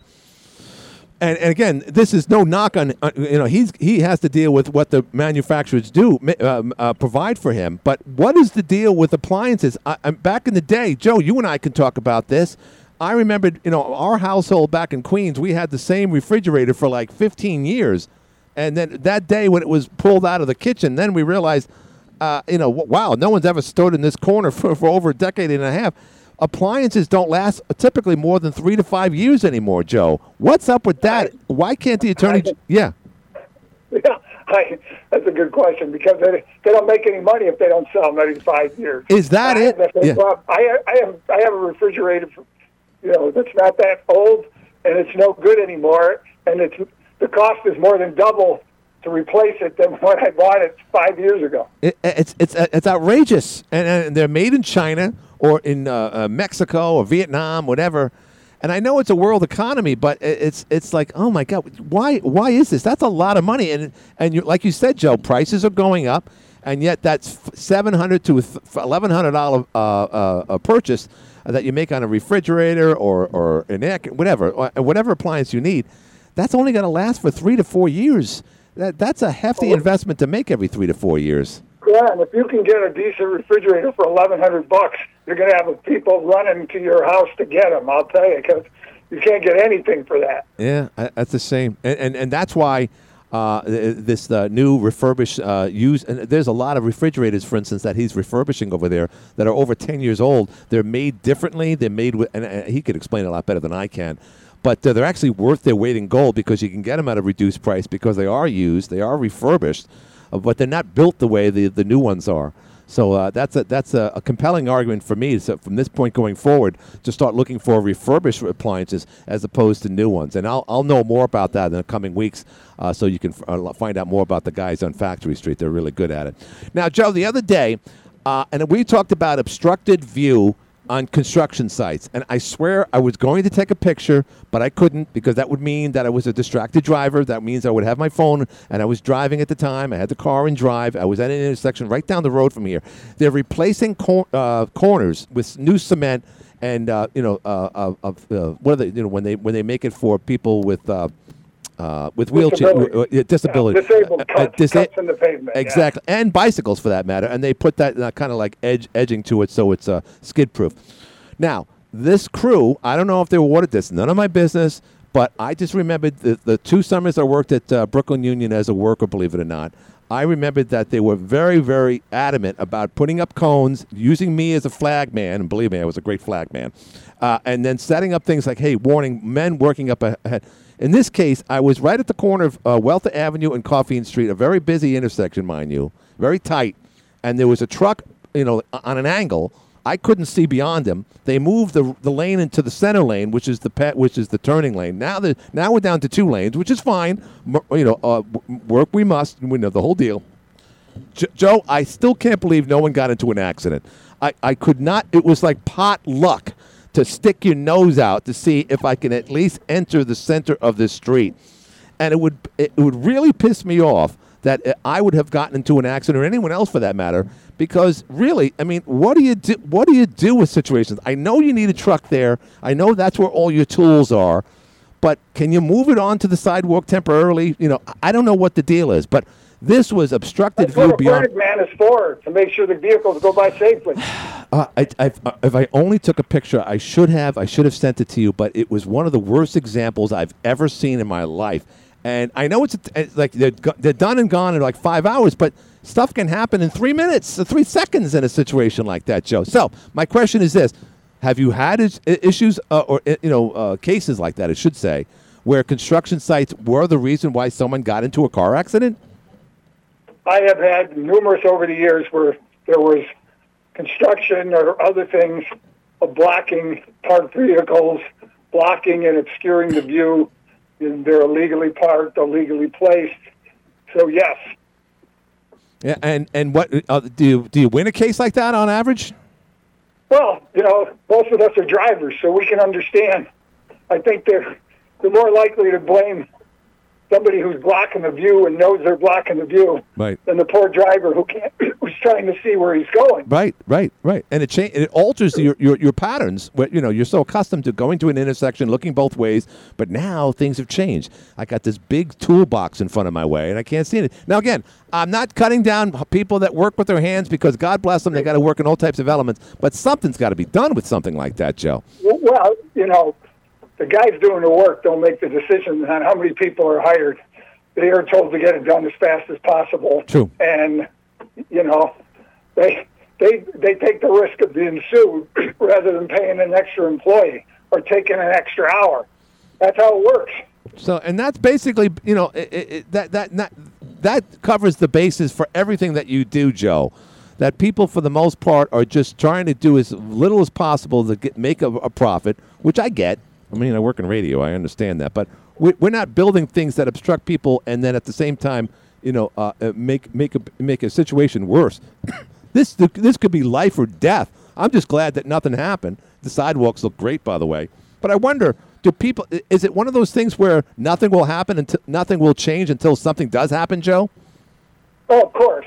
and, and again, this is no knock on uh, you know he's he has to deal with what the manufacturers do um, uh, provide for him. But what is the deal with appliances? I, i back in the day, Joe, you and I can talk about this. I remembered, you know, our household back in Queens, we had the same refrigerator for like 15 years. And then that day when it was pulled out of the kitchen, then we realized, uh, you know, wow, no one's ever stood in this corner for, for over a decade and a half. Appliances don't last typically more than three to five years anymore, Joe. What's up with that? Why can't the attorney? Yeah. yeah. I, that's a good question because they, they don't make any money if they don't sell them every five years. Is that I it? Yeah. I, I have I have a refrigerator, for, you know, that's not that old and it's no good anymore, and it's the cost is more than double to replace it than when I bought it five years ago. It, it's it's it's outrageous, and, and they're made in China or in uh, uh, Mexico or Vietnam, whatever. And I know it's a world economy, but it's it's like, oh my god, why why is this? That's a lot of money, and and you, like you said, Joe, prices are going up, and yet that's seven hundred to eleven hundred dollar uh, uh, a purchase that you make on a refrigerator or or an air, whatever, or whatever appliance you need. That's only going to last for three to four years. That that's a hefty investment to make every three to four years. Yeah, and if you can get a decent refrigerator for eleven hundred bucks, you're going to have people running to your house to get them. I'll tell you, because you can't get anything for that. Yeah, that's the same, and and, and that's why uh, this uh, new refurbished uh, use. And there's a lot of refrigerators, for instance, that he's refurbishing over there that are over ten years old. They're made differently. They're made with, and he could explain it a lot better than I can. But uh, they're actually worth their weight in gold because you can get them at a reduced price because they are used, they are refurbished, but they're not built the way the, the new ones are. So uh, that's a that's a, a compelling argument for me. So from this point going forward, to start looking for refurbished appliances as opposed to new ones. And I'll I'll know more about that in the coming weeks. Uh, so you can f- uh, find out more about the guys on Factory Street. They're really good at it. Now, Joe, the other day, uh, and we talked about obstructed view on construction sites. And I swear I was going to take a picture, but I couldn't because that would mean that I was a distracted driver. That means I would have my phone and I was driving at the time. I had the car in drive. I was at an intersection right down the road from here. They're replacing cor- uh, corners with new cement and uh, you know uh, uh, of uh, what are they you know when they when they make it for people with uh, with wheelchair Disability. yeah, disability disabled Uh, uh, cuts, cuts in the pavement. yeah. Exactly, and bicycles for that matter. And they put that uh, kind of like edge edging to it, so it's uh, skid proof. Now, this crew, I don't know if they awarded this. None of my business. But I just remembered the, the two summers I worked at uh, Brooklyn Union as a worker, believe it or not. I remembered that they were very, very adamant about putting up cones, using me as a flag man, and believe me, I was a great flag man, uh, and then setting up things like, hey, warning men working up ahead. In this case, I was right at the corner of uh, Wealtha Avenue and Coffeen Street, a very busy intersection, mind you, very tight, and there was a truck, you know, on an angle. I couldn't see beyond him. They moved the, the lane into the center lane, which is the pet, which is the turning lane. Now the now we're down to two lanes, which is fine. M- You know, uh, work we must. We know the whole deal. J- Joe, I still can't believe no one got into an accident. I, I could not. It was like pot luck to stick your nose out to see if I can at least enter the center of this street, and it would it would really piss me off that I would have gotten into an accident or anyone else for that matter. Because really, I mean, what do you do? What do you do with situations? I know you need a truck there. I know that's where all your tools are but can you move it onto the sidewalk temporarily? You know, I don't know what the deal is, but this was obstructed That's view what a beyond. flag man is for, to make sure the vehicles go by safely. Uh, I, I, if I only took a picture, I should have. I should have sent it to you, but it was one of the worst examples I've ever seen in my life. And I know it's, it's like they're, they're done and gone in like five hours, but stuff can happen in three minutes, or three seconds in a situation like that, Joe. So my question is this: Have you had is- issues uh, or uh, you know uh, cases like that? I should say, where construction sites were the reason why someone got into a car accident? I have had numerous over the years where there was construction or other things of blocking parked vehicles, blocking and obscuring the view. And they're illegally parked, illegally placed. So yes, Yeah, and and what uh, do you do? You win a case like that on average? well, you know, most of us are drivers, so we can understand. I think they're they're more likely to blame somebody who's blocking the view and knows they're blocking the view Right. than the poor driver who can't who's trying to see where he's going. Right, right, right, and it cha- it alters your, your your patterns. Where you know you're so accustomed to going to an intersection, looking both ways, but now things have changed. I got this big toolbox in front of my way, and I can't see it. Now again, I'm not cutting down people that work with their hands because God bless them, they got to work in all types of elements. But something's got to be done with something like that, Joe. Well, you know, the guys doing the work don't make the decision on how many people are hired. They are told to get it done as fast as possible. True. And you know, they they they take the risk of being sued rather than paying an extra employee or taking an extra hour. That's how it works. So, and that's basically, you know, it, it, that that that covers the basis for everything that you do, Joe. That people, for the most part, are just trying to do as little as possible to get, make a, a profit, which I get. I mean, I work in radio, I understand that, but we, we're not building things that obstruct people, and then at the same time, you know, uh, uh, make make a make a situation worse. this this could be life or death. I'm just glad that nothing happened. The sidewalks look great, by the way. But I wonder, do people? Is it one of those things where nothing will happen until nothing will change until something does happen, Joe? Oh, of course.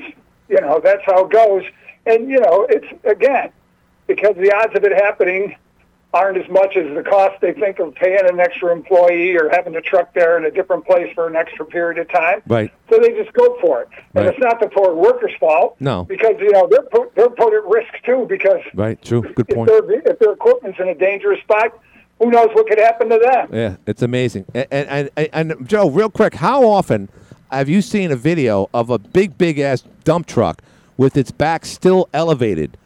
You know, that's how it goes. And, you know, it's, again, because the odds of it happening aren't as much as the cost they think of paying an extra employee or having the truck there in a different place for an extra period of time. Right. So they just go for it. And Right. it's not the poor workers' fault. No. Because, you know, they're put, they're put at risk, too, because Right. True. Good point. their, if their equipment's in a dangerous spot, who knows what could happen to them? Yeah, it's amazing. And, and, and, and Joe, real quick, how often have you seen a video of a big, big ass dump truck with its back still elevated,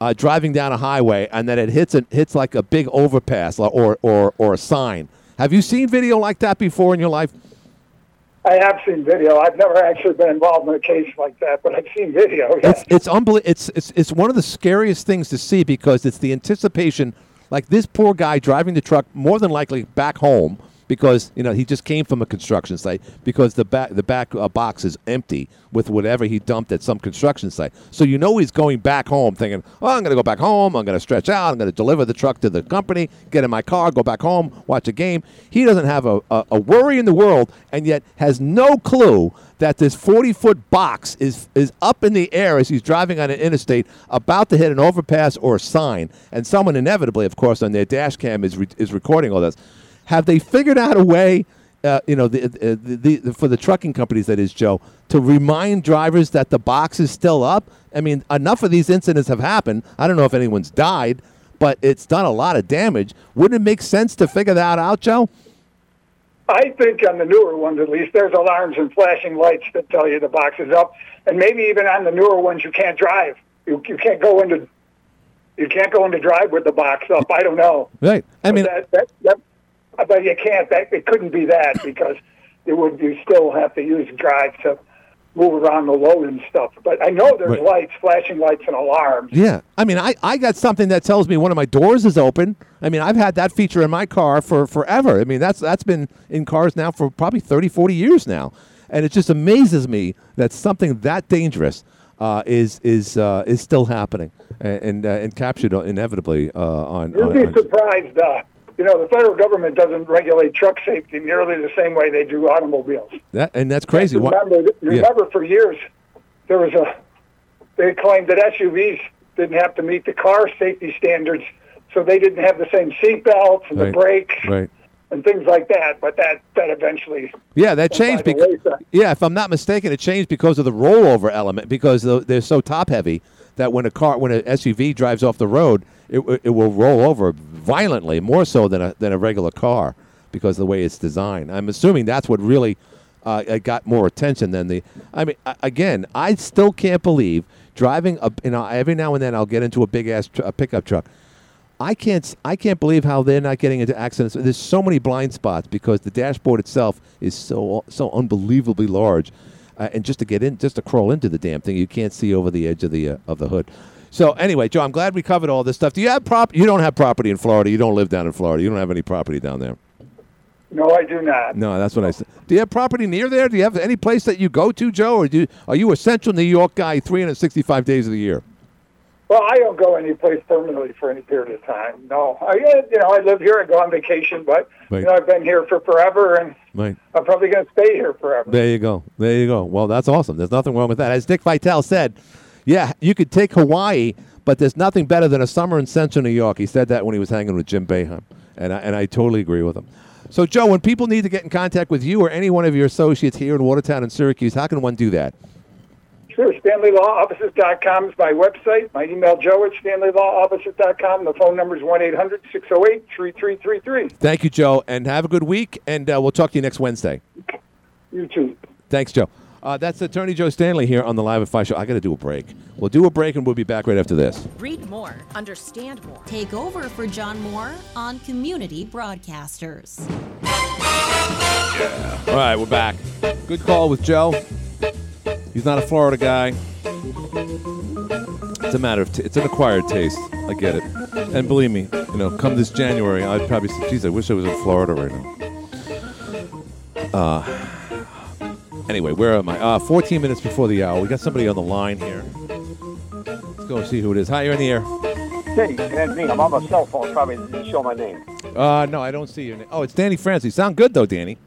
uh, driving down a highway, and then it hits a, hits like a big overpass or, or or a sign? Have you seen video like that before in your life? I have seen video. I've never actually been involved in a case like that, but I've seen video. It's it's unbelie- It's it's it's one of the scariest things to see because it's the anticipation. Like this poor guy driving the truck, more than likely back home because you know he just came from a construction site because the back the back uh, box is empty with whatever he dumped at some construction site. So you know he's going back home thinking, "Oh, I'm going to go back home. I'm going to stretch out. I'm going to deliver the truck to the company, get in my car, go back home, watch a game." He doesn't have a, a, a worry in the world, and yet has no clue that this 40 foot box is is up in the air as he's driving on an interstate, about to hit an overpass or a sign, and someone inevitably, of course, on their dash cam is re- is recording all this. Have they figured out a way? Uh, you know, the, uh, the, the, for the trucking companies, that is, Joe, to remind drivers that the box is still up. I mean, enough of these incidents have happened. I don't know if anyone's died, but it's done a lot of damage. Wouldn't it make sense to figure that out, Joe? I think on the newer ones, at least, there's alarms and flashing lights that tell you the box is up, and maybe even on the newer ones, you can't drive. You, you can't go into you can't go into drive with the box up. I don't know. Right. I mean, that, that, that, but you can't. That, it couldn't be that because it would. You still have to use drive to move around the load and stuff. But I know there's Right. lights, flashing lights, and alarms. Yeah. I mean, I, I got something that tells me one of my doors is open. I mean, I've had that feature in my car for forever. I mean, that's that's been in cars now for probably 30, 40 years now. And it just amazes me that something that dangerous uh, is is uh, is still happening and and, uh, and captured inevitably uh, on, You'd on, be surprised. Uh, you know, the federal government doesn't regulate truck safety nearly the same way they do automobiles. that, and that's crazy. Remember, Yeah. remember for years there was a they claimed that SUVs didn't have to meet the car safety standards, so they didn't have the same seat belts and Right. the brakes Right. and things like that. But that that eventually Yeah, that changed because yeah, if I'm not mistaken, it changed because of the rollover element because they're so top heavy that when a car when an SUV drives off the road, it, it will roll over violently, more so than a than a regular car because of the way it's designed. I'm assuming that's what really uh, got more attention than the. I mean, again, I still can't believe driving a you know every now and then I'll get into a big ass tr- a pickup truck. I can't I can't believe how they're not getting into accidents. There's so many blind spots because the dashboard itself is so so unbelievably large, uh, and just to get in, just to crawl into the damn thing, you can't see over the edge of the uh, of the hood. So anyway, Joe, I'm glad we covered all this stuff. Do you have prop? You don't have property in Florida. You don't live down in Florida. You don't have any property down there. no, I do not. No, that's what I said. Do you have property near there? Do you have any place that you go to, Joe, or do you, are you a Central New York guy, 365 days of the year? Well, I don't go any place permanently for any period of time. No, I uh, you know I live here. I go on vacation, but Right. you know I've been here for forever, and Right. I'm probably going to stay here forever. There you go. There you go. Well, that's awesome. There's nothing wrong with that. As Dick Vitale said, yeah, you could take Hawaii, but there's nothing better than a summer in Central New York. He said that when he was hanging with Jim Boeheim, and I, and I totally agree with him. So, Joe, when people need to get in contact with you or any one of your associates here in Watertown and Syracuse, how can one do that? Sure, StanleyLawOffices.com is my website. My email, joe at StanleyLawOffices.com. The phone number is 1-800-608-3333. Thank you, Joe, and have a good week, and uh, we'll talk to you next Wednesday. You too. Thanks, Joe. Uh, that's Attorney Joe Stanley here on the Live at Five show. I got to do a break. We'll do a break, and we'll be back right after this. Read more, understand more. Take over for John Moore on Community Broadcasters. Yeah. All right, we're back. Good call with Joe. He's not a Florida guy. It's a matter of t- it's an acquired taste. I get it. And believe me, you know, come this January, I'd probably say, "Geez, I wish I was in Florida right now." Uh, anyway, where am I? Uh, 14 minutes before the hour. We got somebody on the line here. Let's go see who it is. Hi, you're in the air. Hey, that's me. I'm on my cell phone. Probably didn't show my name. Uh, no, I don't see your name. Oh, it's Danny Francis. Sound good though, Danny.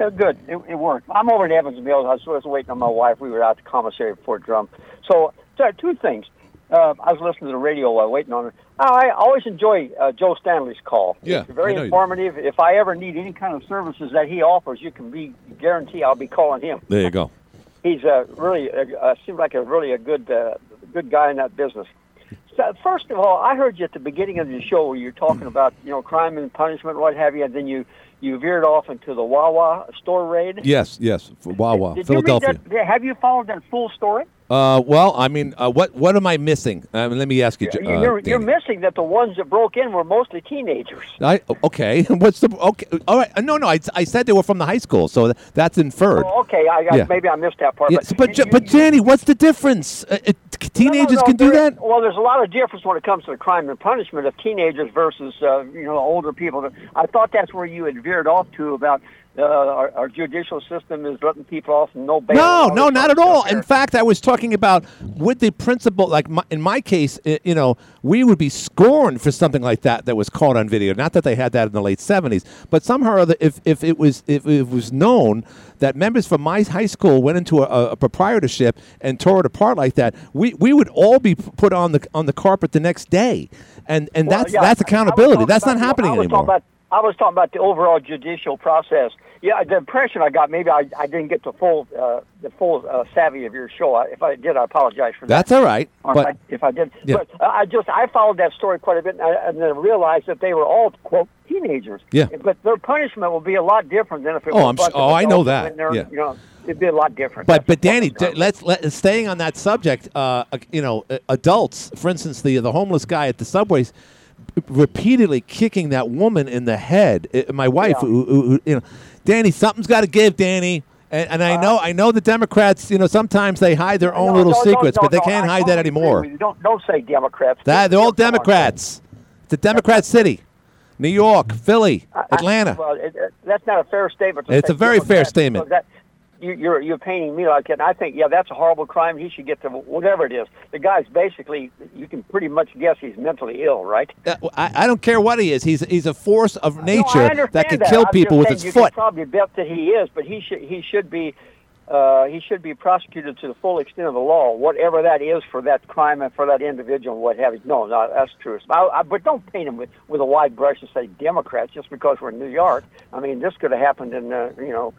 Yeah, good. It, it worked. I'm over in Evansville. I was, I was waiting on my wife. We were out at the commissary at Fort Drum. So, two things. Uh, I was listening to the radio while waiting on her. I always enjoy uh, Joe Stanley's call. Yeah, It's very I know you- informative. If I ever need any kind of services that he offers, you can be guarantee I'll be calling him. There you go. He's a really uh, uh, seems like a really a good uh, good guy in that business. So, first of all, I heard you at the beginning of the show where you're talking about you know crime and punishment, what have you, and then you you veered off into the Wawa store raid. Yes, yes, Wawa, Did Philadelphia. you that? Have you followed that full story? Uh, well, I mean, uh, what what am I missing? I mean, let me ask you. Uh, you're, you're Danny. missing that the ones that broke in were mostly teenagers. I, okay, what's the okay? All right, uh, no, no, I, I said they were from the high school, so that's inferred. Oh, okay, I, Yeah. maybe I missed that part. But but but Danny, what's the difference? Uh, uh, teenagers No, no, can do that. Well, there's a lot of difference when it comes to the crime and punishment of teenagers versus uh, you know older people. I thought that's where you had veered off to about uh, our, our judicial system is letting people off no bail. No, no, not at all. In fact, I was talking about with the principle, like my, in my case, i you know, we would be scorned for something like that that was caught on video. Not that they had that in the late seventies, but somehow or other, if, if it was if it was known that members from my high school went into a, a proprietorship and tore it apart like that, we, we would all be put on the on the carpet the next day, and and Well, that's yeah, that's I- I was accountability. That's not happening anymore. I was talking about the overall judicial process. Yeah, the impression I got, maybe I, I didn't get the full uh, the full uh, savvy of your show. I, if I did, I apologize for that. That's all right, Or but- if, I, if I did, Yeah. but uh, I just I followed that story quite a bit, and, I, and then realized that they were all quote teenagers. Yeah. But their punishment will be a lot different than if it Oh, was. I'm bunch s- of oh, I know that. Yeah. You know, it'd be a lot different. But but Danny, d- let's let staying on that subject. Uh, uh, you know, uh, adults, for instance, the the homeless guy at the subways, repeatedly kicking that woman in the head. Uh, my wife, Yeah. who, who, who- you know, Danny, something's got to give, Danny. And, and I know I know the Democrats. You know, sometimes they hide their own No, little no, secrets, no, but they can't I hide that anymore. Don't don't say Democrats. That they're all Democrats. It's a Democrat city. New York, Philly, Atlanta. Well, it, it, that's not a fair statement. It's a very fair statement. That, you, you're you're painting me like it. And I think yeah, that's a horrible crime. He should get to whatever it is. The guy's basically you can pretty much guess he's mentally ill, right? Uh, I, I don't care what he is. He's he's a force of nature understand that can that. kill I'm people with his you foot. Can probably bet that he is, but he should he should be. Uh, he should be prosecuted to the full extent of the law, whatever that is for that crime and for that individual, and what have you. No, no, that's true. I, I, but don't paint him with, with a wide brush and say Democrats just because we're in New York. I mean, this could have happened in, uh, you know,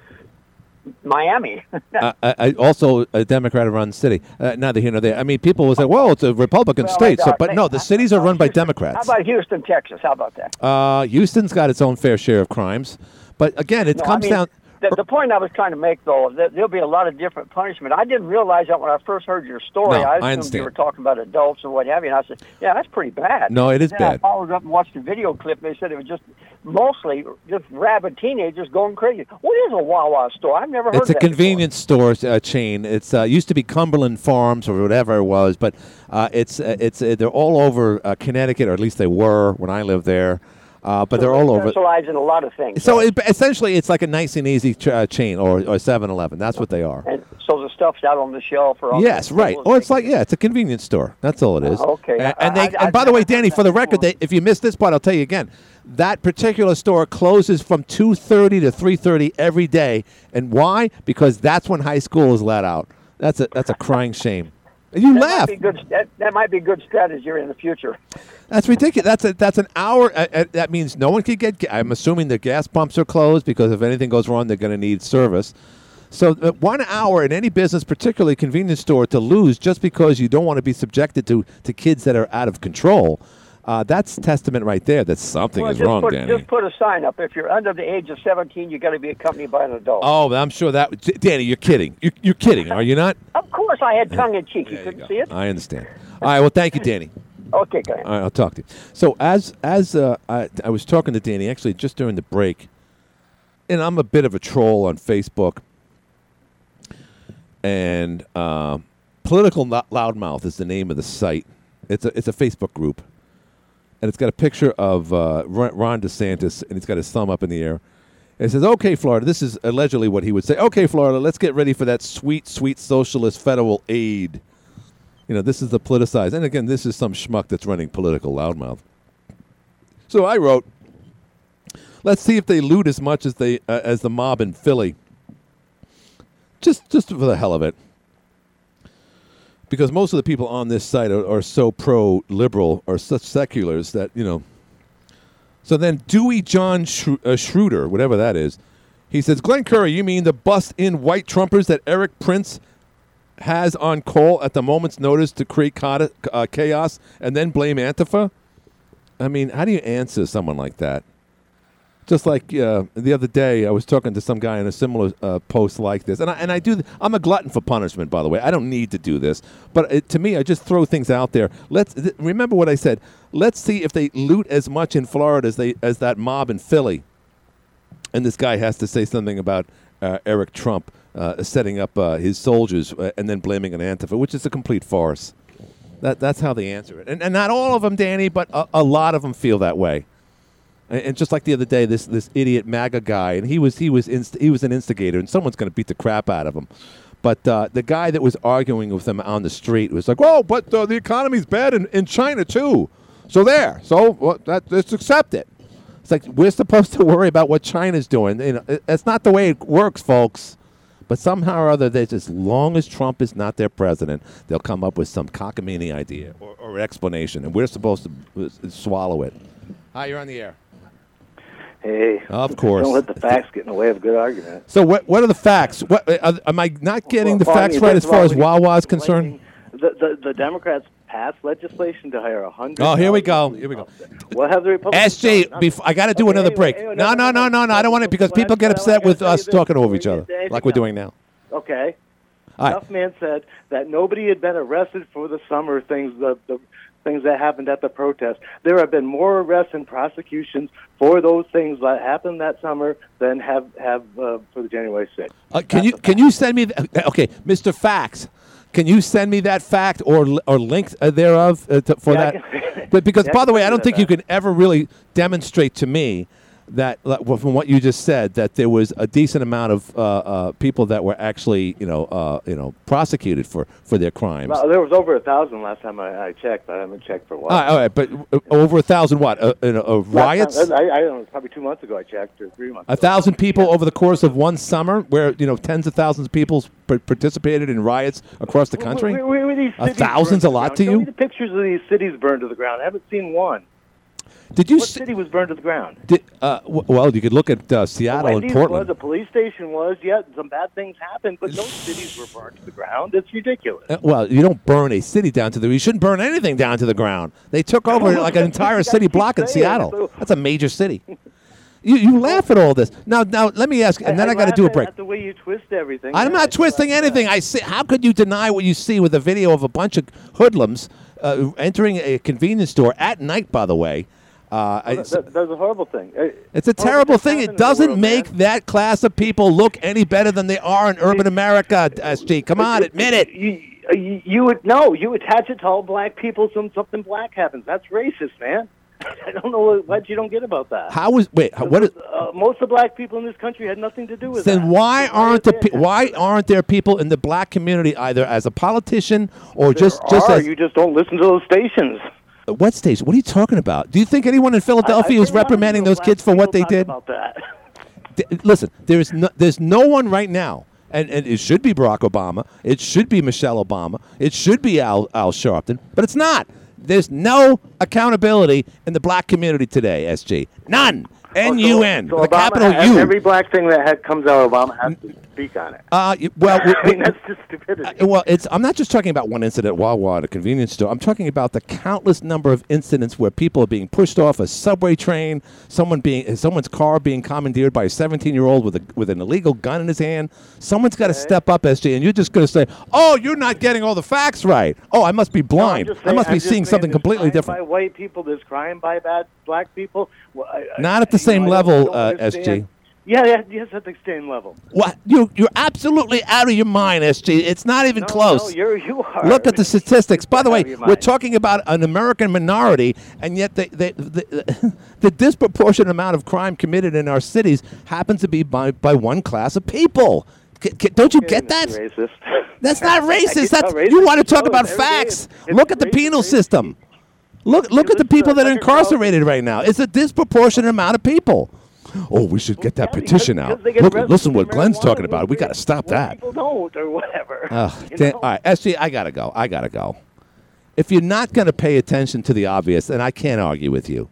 Miami. uh, I, I also a Democrat run city. Uh, neither here nor there. I mean, people will say, "Well, it's a Republican Well, state," so, but no, the cities are run by Democrats. How about Houston, Texas? How about that? Uh, Houston's got its own fair share of crimes, but again, it No, I comes mean, down. The, the point I was trying to make, though, that there'll be a lot of different punishment. I didn't realize that when I first heard your story. No, I I assumed understand. you were talking about adults and what have you. And I said, yeah, that's pretty bad. No, it is then I bad. followed up and watched the video clip. And they said it was just mostly just rabid teenagers going crazy. What is a Wawa store? I've never heard of it. It's a convenience store uh, chain. It's uh, used to be Cumberland Farms or whatever it was, but uh, it's uh, it's uh, they're all over uh, Connecticut, or at least they were when I lived there. Uh, but So they're they all over. Specialize in a lot of things. So it, essentially, it's like a nice and easy ch- uh, chain or or 7-Eleven. That's what they are. and so the stuff's out on the shelf or Yes, right. Or it's like yeah, it's a convenience store. That's all it is. Oh, okay. And, and they I- and by I've the way, Danny, for the record, they, if you missed this part, I'll tell you again. That particular store closes from two thirty to three thirty every day, and why? Because that's when high school is let out. That's a that's a crying shame. You that laugh. Might be good, that, that might be good strategy in the future. That's ridiculous. That's a, that's an hour. Uh, uh, that means no one can get. ga- I'm assuming the gas pumps are closed because if anything goes wrong, they're going to need service. So uh, one hour in any business, particularly convenience store, to lose just because you don't want to be subjected to to kids that are out of control. Uh, that's testament right there that something Well, is wrong, put, Danny. Just put a sign up. If you're under the age of 17, you got to be accompanied by an adult. Oh, I'm sure that Danny, you're kidding. You're, you're kidding, are you not? Of course, I had tongue in cheek. You couldn't see it. I understand. All right. Well, thank you, Danny. Okay, go ahead. All right, I'll talk to you. So as as uh, I, I was talking to Danny actually just during the break, and I'm a bit of a troll on Facebook, and uh, political Lo- loudmouth is the name of the site. It's a it's a Facebook group, and it's got a picture of uh, Ron DeSantis, and he's got his thumb up in the air. It says, "Okay, Florida." This is allegedly what he would say. "Okay, Florida, let's get ready for that sweet, sweet socialist federal aid." You know, this is the politicized. And again, this is some schmuck that's running political loudmouth. So I wrote, let's see if they loot as much as they uh, as the mob in Philly. Just just for the hell of it. Because most of the people on this site are, are so pro liberal or such seculars that, you know. So then Dewey John Schru- uh, Schroeder, whatever that is, he says, Glenn Curry, you mean the bust in white Trumpers that Erik Prince has on call at the moment's notice to create uh, chaos and then blame Antifa? I mean, how do you answer someone like that? Just like uh, the other day, I was talking to some guy in a similar uh, post like this, and I, and I do. th- I'm a glutton for punishment, by the way. I don't need to do this, but it, to me, I just throw things out there. Let's th- remember what I said. Let's see if they loot as much in Florida as they as that mob in Philly. And this guy has to say something about uh, Eric Trump uh, setting up uh, his soldiers uh, and then blaming an Antifa, which is a complete farce. That that's how they answer it, and and not all of them, Danny, but a, a lot of them feel that way. And, and just like the other day, this this idiot MAGA guy, and he was he was inst- he was an instigator, and someone's going to beat the crap out of him. But uh, the guy that was arguing with him on the street was like, "Oh, but uh, the economy's bad in, in China too." So there, so well, that, let's accept it. It's like we're supposed to worry about what China's doing. You know, it- it's not the way it works, folks. But somehow or other, there's as long as Trump is not their president, they'll come up with some cockamamie idea or, or explanation, and we're supposed to uh, swallow it. Hi, you're on the air. Hey. Of course. Don't let the facts get in the way of a good argument. So what? What are the facts? What uh, am I not getting the Well, I facts right as far as Wawa is concerned? The, the, the Democrats passed legislation to hire a hundred. Oh, here we go. Here we go. What have the Republicans? SG, done? bef- I got to do Okay, another anyway, break. anyway, No, no, no, no, no. I don't want it because people get upset with us talking over each other, like we're doing now. Okay. All right. Enough man said that nobody had been arrested for the summer things, the, the things that happened at the protest. There have been more arrests and prosecutions for those things that happened that summer than have have uh, for the January 6th. Uh, can you can you send me? th- okay, Mr. Fax, can you send me that fact or or link uh, thereof uh, to, for Yeah, that? can- but because Yeah, by the way, I do don't that, think you can ever really demonstrate to me that well, from what you just said that there was a decent amount of uh, uh, people that were actually you know uh, you know prosecuted for for their crimes. Well, there was over a thousand last time I, I checked. I haven't checked for a while. all, right, all right, but over a thousand what? Uh, you know, Last time- riots? I, I don't know. Probably two months ago I checked, or three months. A thousand people over the course of one summer, where you know tens of thousands of people participated in riots across the country. Where, where, where these A thousand's a lot to you? the pictures of these cities burned to the ground. I haven't seen one. Did you? What city was burned to the ground? Did, uh, w- well, you could look at uh, Seattle and Portland. was, a police station was. Yeah, some bad things happened, but no cities were burned to the ground. It's ridiculous. Uh, well, you don't burn a city down to the. Ground. You shouldn't burn anything down to the ground. They took over like an entire city block in Seattle. so- That's a major city. You, you laugh at all this. Now, now let me ask, and then I, got to do a break. At the way you twist everything. I'm not twisting anything. I see. How could you deny what you see with a video of a bunch of hoodlums uh, entering a convenience store at night? By the way, uh, That- it's, that- that's a horrible thing. Uh, it's a terrible thing. It doesn't world, make man. that class of people look any better than they are in urban America. SG, come on, admit it. You, you, you would no. You attach it to all black people. Some something black happens. That's racist, man. I don't know what, you don't get about that. How was wait? how- What is? Uh, most of the black people in this country had nothing to do with it. Then that. why aren't the pe- why aren't there people in the black community either as a politician or just just Are, as you just don't listen to those stations. Uh, what station? What are you talking about? Do you think anyone in Philadelphia was reprimanding those kids for what they did? About that. D- listen, there's no, there's no one right now, and, and it should be Barack Obama, it should be Michelle Obama, it should be Al Al Sharpton, but it's not. There's no accountability in the black community today, SG. None. Oh, N U N. A Obama capital U. Every black thing that comes out, of Obama has to speak on it. Uh, well, I mean, that's just stupidity. Well, it's. I'm not just talking about one incident at Wawa at a convenience store. I'm talking about the countless number of incidents where people are being pushed off a subway train, someone being, someone's car being commandeered by a 17 year old with a with an illegal gun in his hand. Someone's got to step up, SG, and you're just going to say, "Oh, you're not getting all the facts right. Oh, I must be blind. I'm just I must be I'm just seeing saying something completely crime different." By white people, there's crime by bad black people. Well, I- Not at the same know, level, uh, understand. Yeah, yeah, yes, at the same level. What you you're absolutely out of your mind, SG. It's not even No, close. no, you're you are. Look at the statistics. By the way, out of your we're talking about an American minority, and yet the, the, the, the disproportionate amount of crime committed in our cities happens to be by, by one class of people. C- c- don't you get that? Racist. That's not racist. That's not you want to talk No, about facts. Look at the racist, penal racist. system. Look look at the people uh, that are incarcerated right now. It's a disproportionate amount of people. Oh, we should get that petition out. because they get Look, listen what Glenn's talking about. We got to stop that. People don't, or whatever. Oh, Dan- all right, eh, SG, I gotta go. I gotta go. If you're not going to pay attention to the obvious, then I can't argue with you.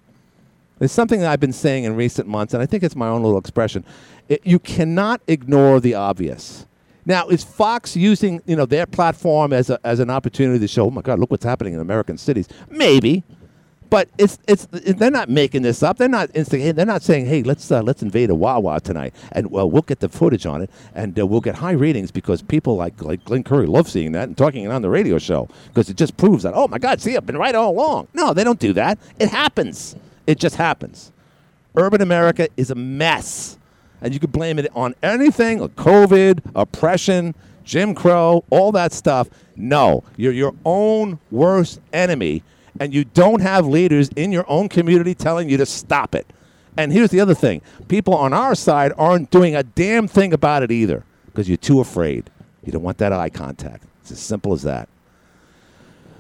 There's something that I've been saying in recent months, and I think it's my own little expression. It, you cannot ignore the obvious. Now, is Fox using you know their platform as a, as an opportunity to show? Oh my God, look what's happening in American cities. Maybe, but it's it's they're not making this up. They're not instigating. They're not saying, hey, let's uh, let's invade a Wawa tonight, and well, we'll get the footage on it, and uh, we'll get high ratings because people like like Glenn Curry love seeing that and talking it on the radio show because it just proves that. Oh my God, see, I've been right all along. No, they don't do that. It happens. It just happens. Urban America is a mess, and you could blame it on anything: COVID, oppression, Jim Crow, all that stuff. No, you're your own worst enemy and you don't have leaders in your own community telling you to stop it. And here's the other thing people on our side aren't doing a damn thing about it either because you're too afraid. You don't want that eye contact. It's as simple as that.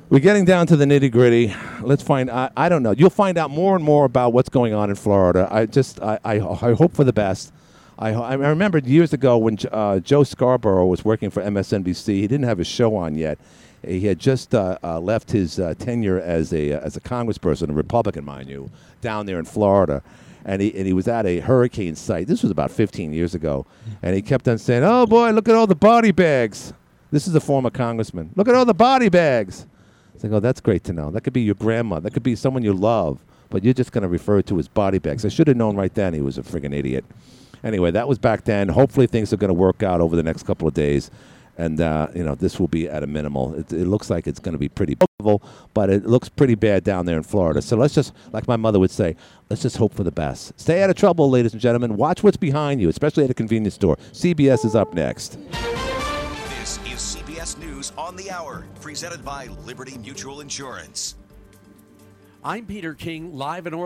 We're getting down to the nitty gritty. Let's find. I, I don't know. You'll find out more and more about what's going on in Florida. I just I, I, I hope for the best. I, I remember years ago when uh, Joe Scarborough was working for MSNBC. He didn't have a show on yet, he had just uh, uh, left his uh, tenure as a as a congressperson, a Republican, mind you, down there in Florida, and he and he was at a hurricane site. This was about 15 years ago, and he kept on saying, "Oh boy, look at all the body bags." This is a former congressman. Look at all the body bags. It's like, oh, that's great to know. That could be your grandma. That could be someone you love, but you're just going to refer to as body bags. I should have known right then he was a friggin' idiot. Anyway, that was back then. Hopefully, things are going to work out over the next couple of days and uh, you know this will be at a minimal. It, it looks like it's going to be pretty level, but it looks pretty bad down there in Florida. So let's just, like my mother would say, let's just hope for the best. Stay out of trouble, ladies and gentlemen. Watch what's behind you, especially at a convenience store. CBS is up next. This is CBS News on the Hour, presented by Liberty Mutual Insurance. I'm Peter King, live in Orlando.